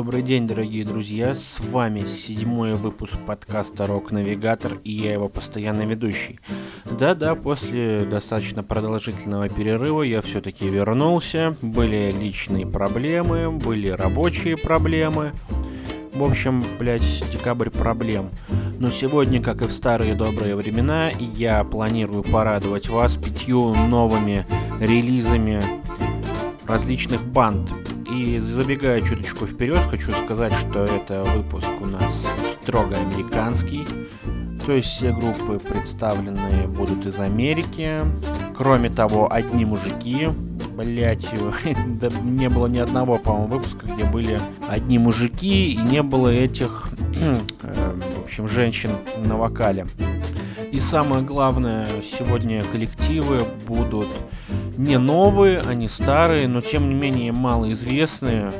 Добрый день, дорогие друзья, с вами седьмой выпуск подкаста «Рок-навигатор» и я его постоянный ведущий. Да-да, после достаточно продолжительного перерыва я все-таки вернулся, были личные проблемы, были рабочие проблемы, в общем, блядь, декабрь проблем. Но сегодня, как и в старые добрые времена, я планирую порадовать вас пятью новыми релизами различных банд. И забегая чуточку вперед, хочу сказать, что это выпуск у нас строго американский. То есть все группы представленные будут из Америки. Кроме того, одни мужики. Блять, да не было ни одного, по-моему, выпуска, где были одни мужики и не было этих, э, в общем, женщин на вокале. И самое главное, сегодня коллективы будут не новые, они старые, но тем не менее малоизвестные.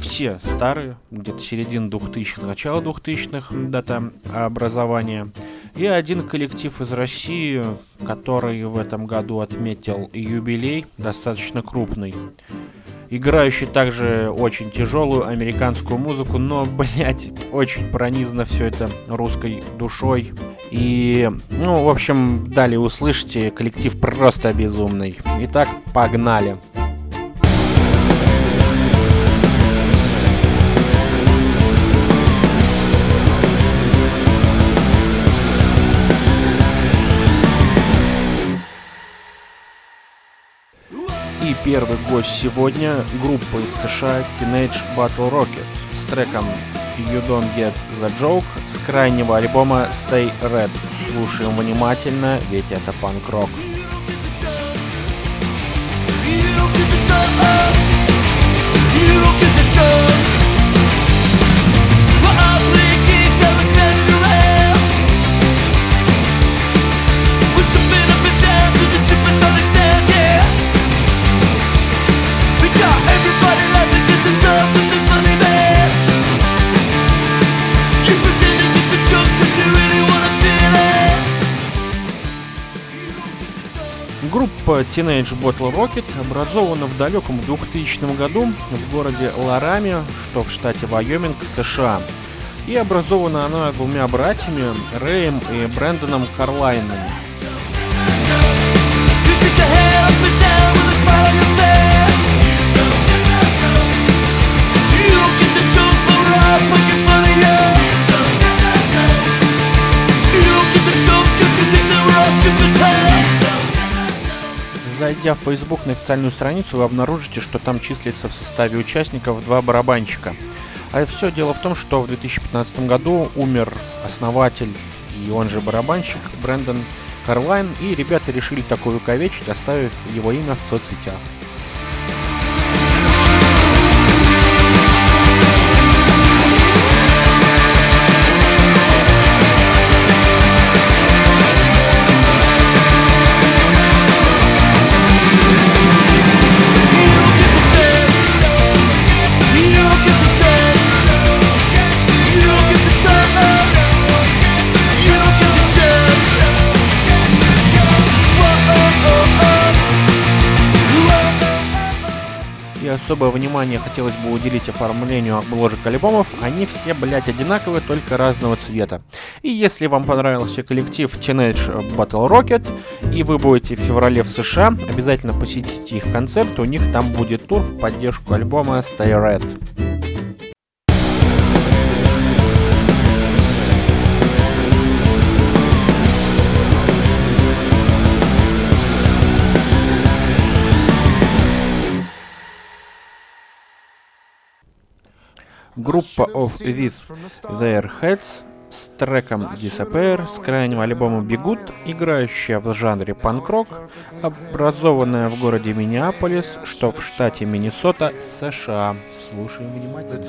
Все старые, где-то середина 2000-х, начало 2000-х дата образования. И один коллектив из России, который в этом году отметил юбилей, достаточно крупный играющий также очень тяжелую американскую музыку, но, блять, очень пронизано все это русской душой. И, ну, в общем, далее услышите, коллектив просто безумный. Итак, погнали! первый гость сегодня группа из США Teenage Battle Rocket с треком You Don't Get The Joke с крайнего альбома Stay Red. Слушаем внимательно, ведь это панк-рок. You don't get the joke. Группа Teenage Bottle Rocket образована в далеком 2000 году в городе Ларами, что в штате Вайоминг, США. И образована она двумя братьями, Рэем и Брэндоном Карлайном. Зайдя в Facebook на официальную страницу, вы обнаружите, что там числится в составе участников два барабанщика. А все дело в том, что в 2015 году умер основатель и он же барабанщик Брэндон Карлайн, и ребята решили такое увековечить, оставив его имя в соцсетях. Особое внимание хотелось бы уделить оформлению обложек альбомов, они все, блять, одинаковые, только разного цвета. И если вам понравился коллектив Teenage Battle Rocket, и вы будете в феврале в США, обязательно посетите их концерт, у них там будет тур в поддержку альбома Stay Red. Группа of With Their Heads с треком Disappear с крайнего альбома «Бегут», играющая в жанре панк-рок, образованная в городе Миннеаполис, что в штате Миннесота, США. Слушаем внимательно.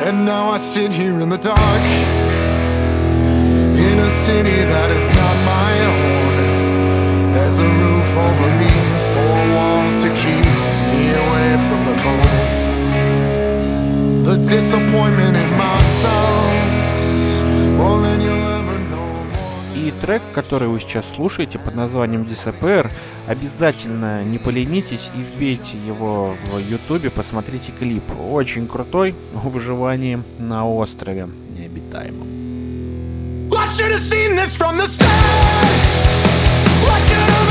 And now I sit here in the dark, in a city that is not my own. There's a roof over me, four walls to keep me away from the cold. The disappointment in myself, more than трек, который вы сейчас слушаете под названием Disappear, обязательно не поленитесь и вбейте его в ютубе, посмотрите клип. Очень крутой о выживании на острове необитаемом. I should have seen this from the start. I should have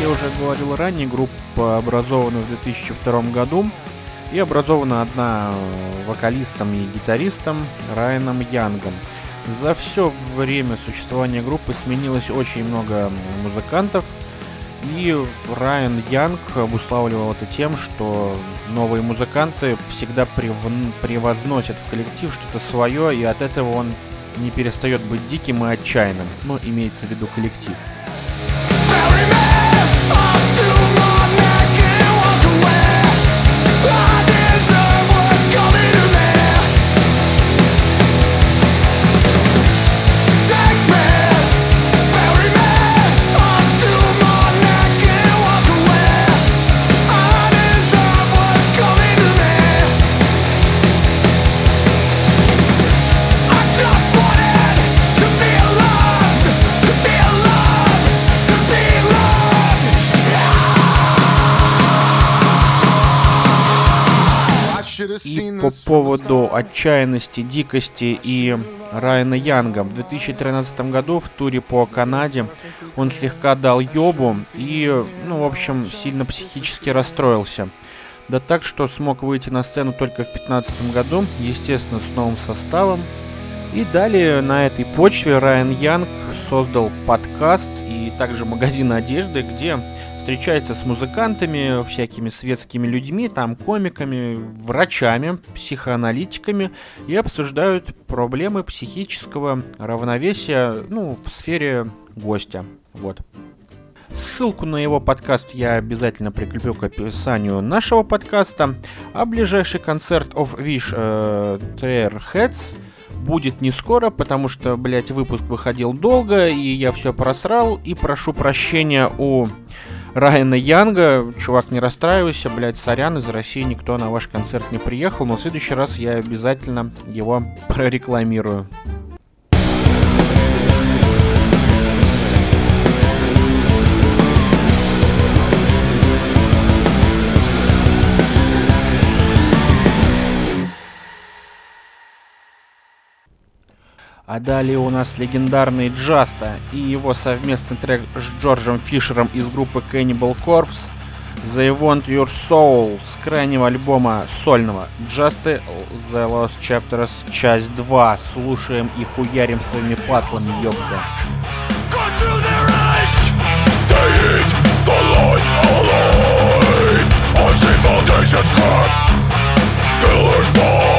я уже говорил ранее, группа образована в 2002 году и образована одна вокалистом и гитаристом Райаном Янгом. За все время существования группы сменилось очень много музыкантов, и Райан Янг обуславливал это тем, что новые музыканты всегда прев- превозносят в коллектив что-то свое, и от этого он не перестает быть диким и отчаянным. Ну, имеется в виду коллектив. Bury по поводу отчаянности, дикости и Райана Янга. В 2013 году в туре по Канаде он слегка дал ёбу и, ну, в общем, сильно психически расстроился. Да так, что смог выйти на сцену только в 2015 году, естественно, с новым составом. И далее на этой почве Райан Янг создал подкаст и также магазин одежды, где встречается с музыкантами, всякими светскими людьми, там комиками, врачами, психоаналитиками и обсуждают проблемы психического равновесия, ну, в сфере гостя. Вот. Ссылку на его подкаст я обязательно прикреплю к описанию нашего подкаста. А ближайший концерт of Wish э, Traer Heads будет не скоро, потому что, блядь, выпуск выходил долго, и я все просрал, и прошу прощения у Райана Янга. Чувак, не расстраивайся, блядь, сорян, из России никто на ваш концерт не приехал, но в следующий раз я обязательно его прорекламирую. А далее у нас легендарный Джаста и его совместный трек с Джорджем Фишером из группы Cannibal Corpse They Want Your Soul с крайнего альбома сольного Just The Lost Chapters часть 2. Слушаем и хуярим своими патлами, ёпта. Foundations fall.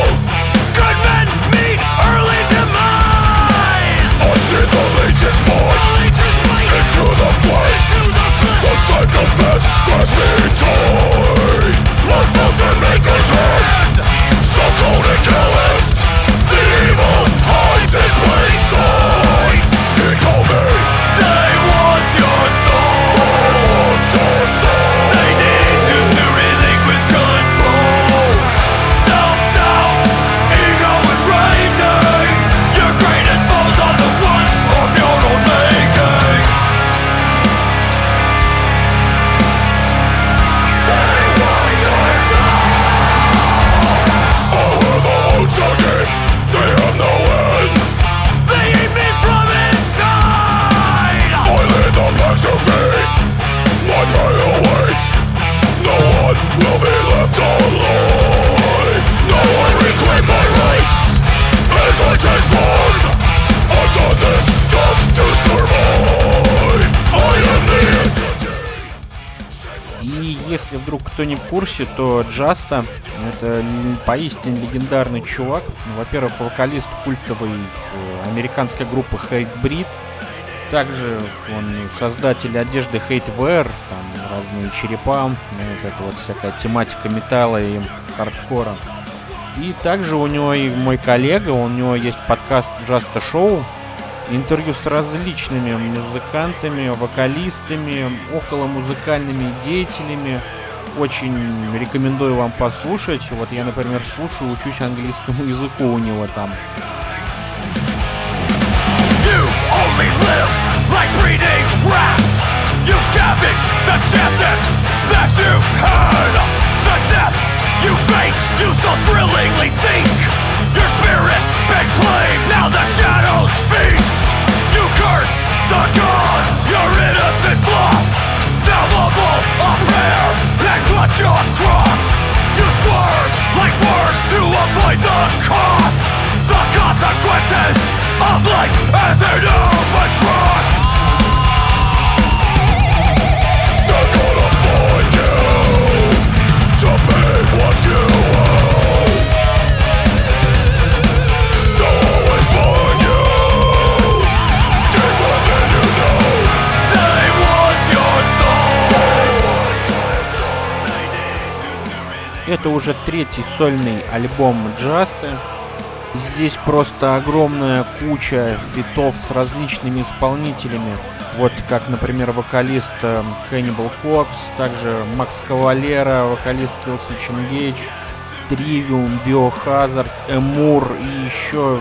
Кто не в курсе, то Джаста это поистине легендарный чувак. Во-первых, вокалист культовой э, американской группы Hatebreed. Также он создатель одежды Hatewear, там разные черепа, вот это вот всякая тематика металла и хардкора. И также у него и мой коллега, у него есть подкаст Джаста Шоу, интервью с различными музыкантами, вокалистами, около музыкальными деятелями. Очень рекомендую вам послушать. Вот я, например, слушаю, учусь английскому языку у него там. the gods, your innocence lost Now a prayer and clutch your cross. You squirm like to avoid the cost. The consequences of life as an open Это уже третий сольный альбом Джасты. Здесь просто огромная куча фитов с различными исполнителями. Вот как, например, вокалист Hannibal Corpse, также Макс Кавалера, вокалист Killswitch Engage, Trivium, Biohazard, Эмур и еще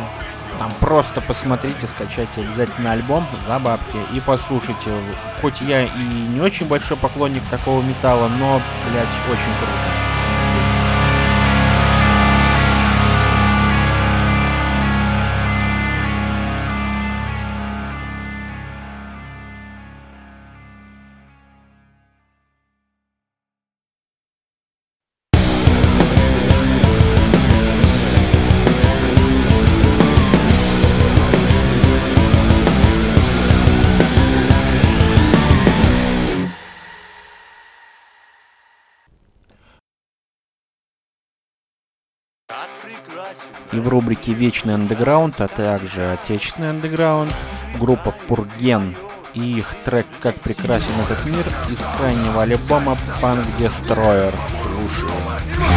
там просто посмотрите, скачайте обязательно альбом за бабки и послушайте. Хоть я и не очень большой поклонник такого металла, но, блядь, очень круто. И в рубрике «Вечный андеграунд», а также «Отечественный андеграунд» группа «Пурген» и их трек «Как прекрасен этот мир» из крайнего альбома «Панк Destroyer». Слушаем.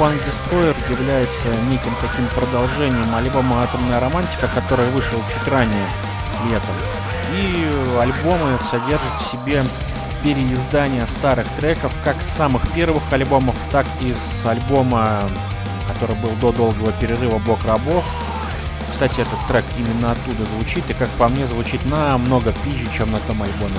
Punk Destroyer является неким таким продолжением альбома «Атомная романтика», который вышел чуть ранее, летом. И альбомы содержат в себе переиздание старых треков, как с самых первых альбомов, так и с альбома, который был до долгого перерыва «Бог рабов». Кстати, этот трек именно оттуда звучит, и, как по мне, звучит намного пизже, чем на том альбоме.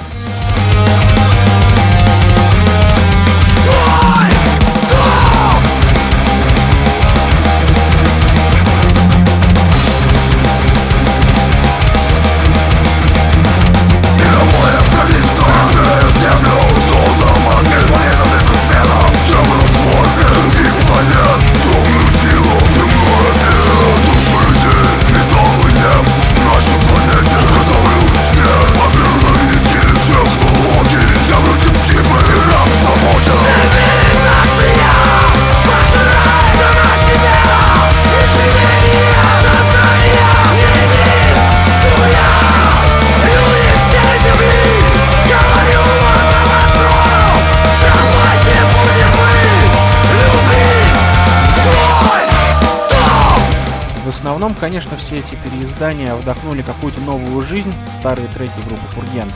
Конечно, все эти переиздания вдохнули какую-то новую жизнь старые треки группы Пурген.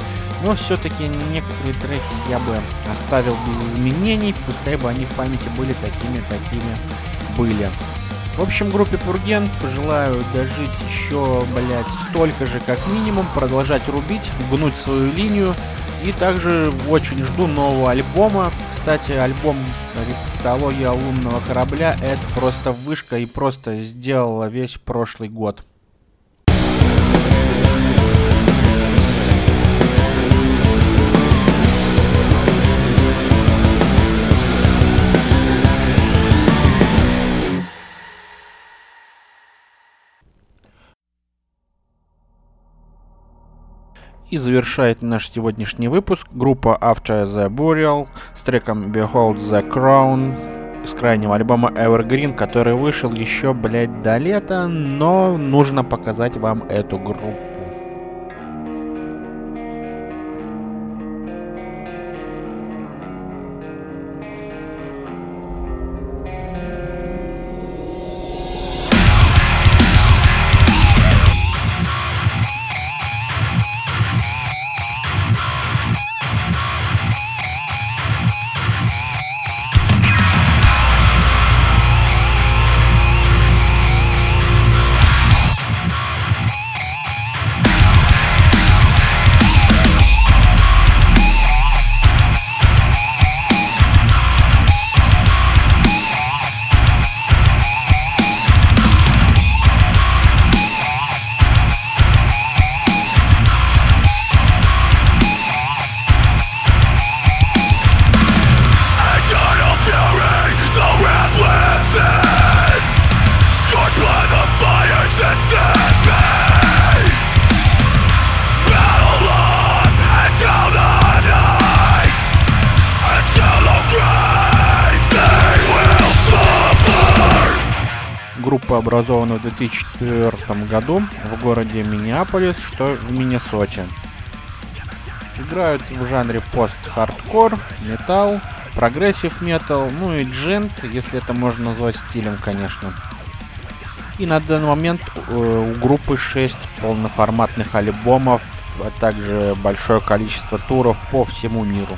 Но все-таки некоторые треки я бы оставил без изменений, пускай бы они в памяти были такими, какими были. В общем, группе Пурген пожелаю дожить еще, блядь, столько же, как минимум, продолжать рубить, гнуть свою линию. И также очень жду нового альбома. Кстати, альбом «Репетология лунного корабля» — это просто вышка и просто сделала весь прошлый год. И завершает наш сегодняшний выпуск группа After the Burial с треком Behold the Crown из крайнего альбома Evergreen, который вышел еще, блядь, до лета, но нужно показать вам эту группу. Образована в 2004 году в городе Миннеаполис, что в Миннесоте. Играют в жанре пост-хардкор, металл, progressive metal, ну и djent, если это можно назвать стилем, конечно. И на данный момент э, у группы 6 полноформатных альбомов, а также большое количество туров по всему миру.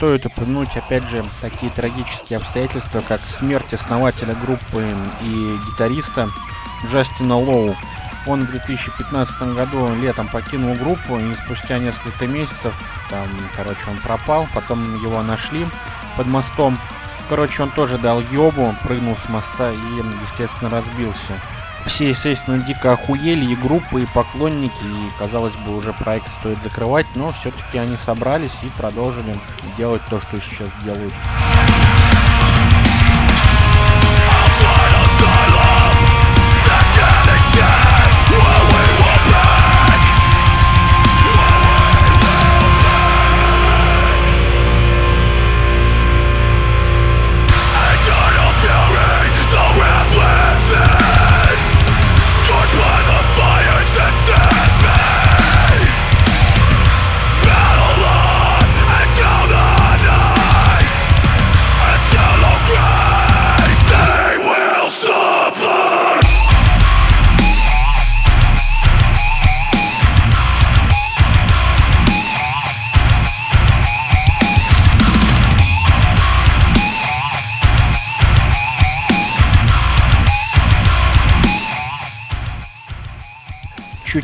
Стоит упомянуть, опять же, такие трагические обстоятельства, как смерть основателя группы и гитариста Джастина Лоу. Он в 2015 году летом покинул группу, и спустя несколько месяцев, там, короче, он пропал, потом его нашли под мостом. Короче, он тоже дал ёбу, прыгнул с моста и, естественно, разбился все, естественно, дико охуели, и группы, и поклонники, и, казалось бы, уже проект стоит закрывать, но все-таки они собрались и продолжили делать то, что сейчас делают.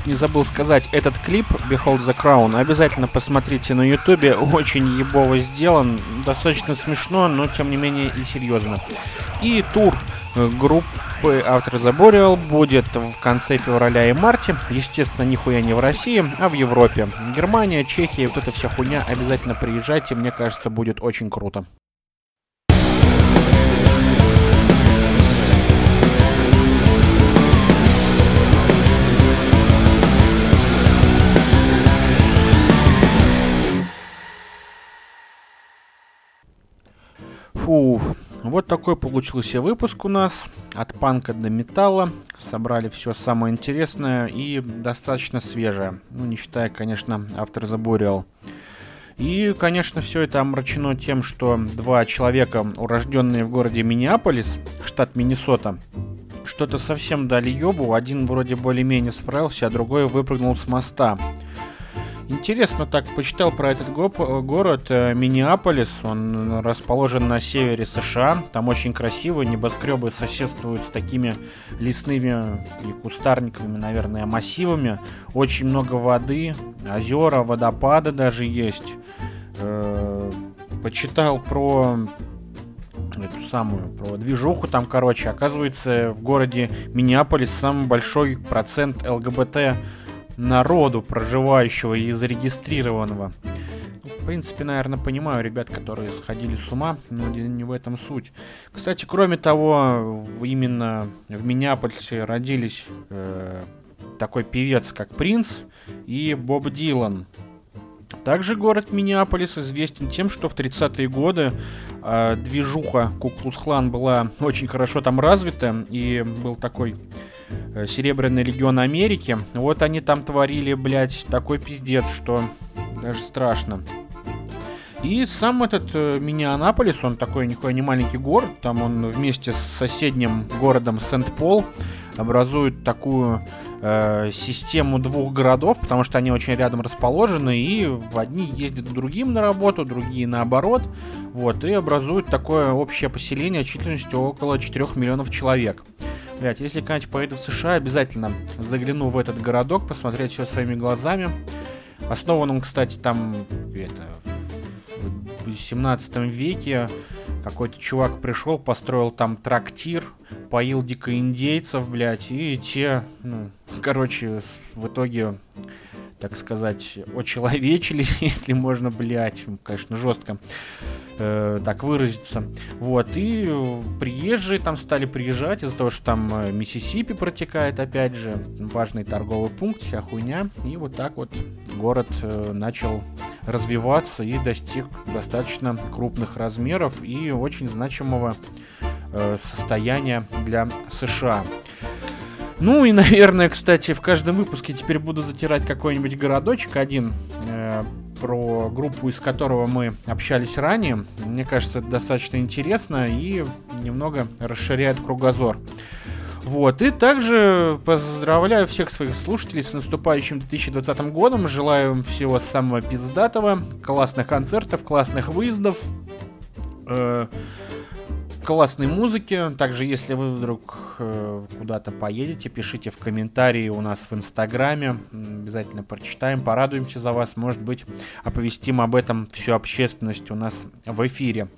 Не забыл сказать, этот клип Behold the Crown обязательно посмотрите на ютубе, очень ебово сделан, достаточно смешно, но тем не менее и серьезно. И тур э, группы After the Boreal будет в конце февраля и марте, естественно, нихуя не в России, а в Европе. Германия, Чехия, вот эта вся хуйня, обязательно приезжайте, мне кажется, будет очень круто. Фу, вот такой получился выпуск у нас. От панка до металла. Собрали все самое интересное и достаточно свежее. Ну, не считая, конечно, автор Burial. И, конечно, все это омрачено тем, что два человека, урожденные в городе Миннеаполис, штат Миннесота, что-то совсем дали ёбу. Один вроде более-менее справился, а другой выпрыгнул с моста. Интересно так почитал про этот го- город э, Миннеаполис. Он расположен на севере США. Там очень красиво. Небоскребы соседствуют с такими лесными и кустарниковыми, наверное, массивами. Очень много воды, озера, водопады даже есть. Э, почитал про эту самую, про движуху там, короче. Оказывается, в городе Миннеаполис самый большой процент ЛГБТ народу, проживающего и зарегистрированного. В принципе, наверное, понимаю ребят, которые сходили с ума, но не в этом суть. Кстати, кроме того, именно в Миннеаполисе родились э, такой певец, как Принц и Боб Дилан. Также город Миннеаполис известен тем, что в 30-е годы э, движуха Куклус-Клан была очень хорошо там развита, и был такой Серебряный легион Америки. Вот они там творили, блядь, такой пиздец, что даже страшно. И сам этот э, Миннеаполис, он такой нихуя не маленький город, там он вместе с соседним городом Сент-Пол образует такую э, систему двух городов, потому что они очень рядом расположены, и одни ездят к другим на работу, другие наоборот, вот, и образуют такое общее поселение численностью около 4 миллионов человек. Блять, если когда-нибудь поеду в США, обязательно загляну в этот городок, посмотреть все своими глазами. Основан он, кстати, там это, в 18 веке. Какой-то чувак пришел, построил там трактир, поил дикоиндейцев, блядь, и те, ну, короче, в итоге так сказать, очеловечились, если можно, блядь, конечно, жестко э, так выразиться. Вот, и приезжие там стали приезжать из-за того, что там э, Миссисипи протекает, опять же, важный торговый пункт, вся хуйня, и вот так вот город э, начал развиваться и достиг достаточно крупных размеров и очень значимого э, состояния для США. Ну и, наверное, кстати, в каждом выпуске теперь буду затирать какой-нибудь городочек один, э, про группу, из которого мы общались ранее. Мне кажется, это достаточно интересно и немного расширяет кругозор. Вот, и также поздравляю всех своих слушателей с наступающим 2020 годом. Желаю им всего самого пиздатого, классных концертов, классных выездов. Э, классной музыки. Также, если вы вдруг э, куда-то поедете, пишите в комментарии у нас в Инстаграме. Обязательно прочитаем, порадуемся за вас. Может быть, оповестим об этом всю общественность у нас в эфире.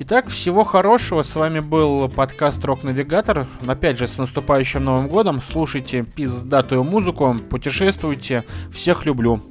Итак, всего хорошего. С вами был подкаст Рок Навигатор. Опять же, с наступающим Новым годом. Слушайте пиздатую музыку, путешествуйте. Всех люблю.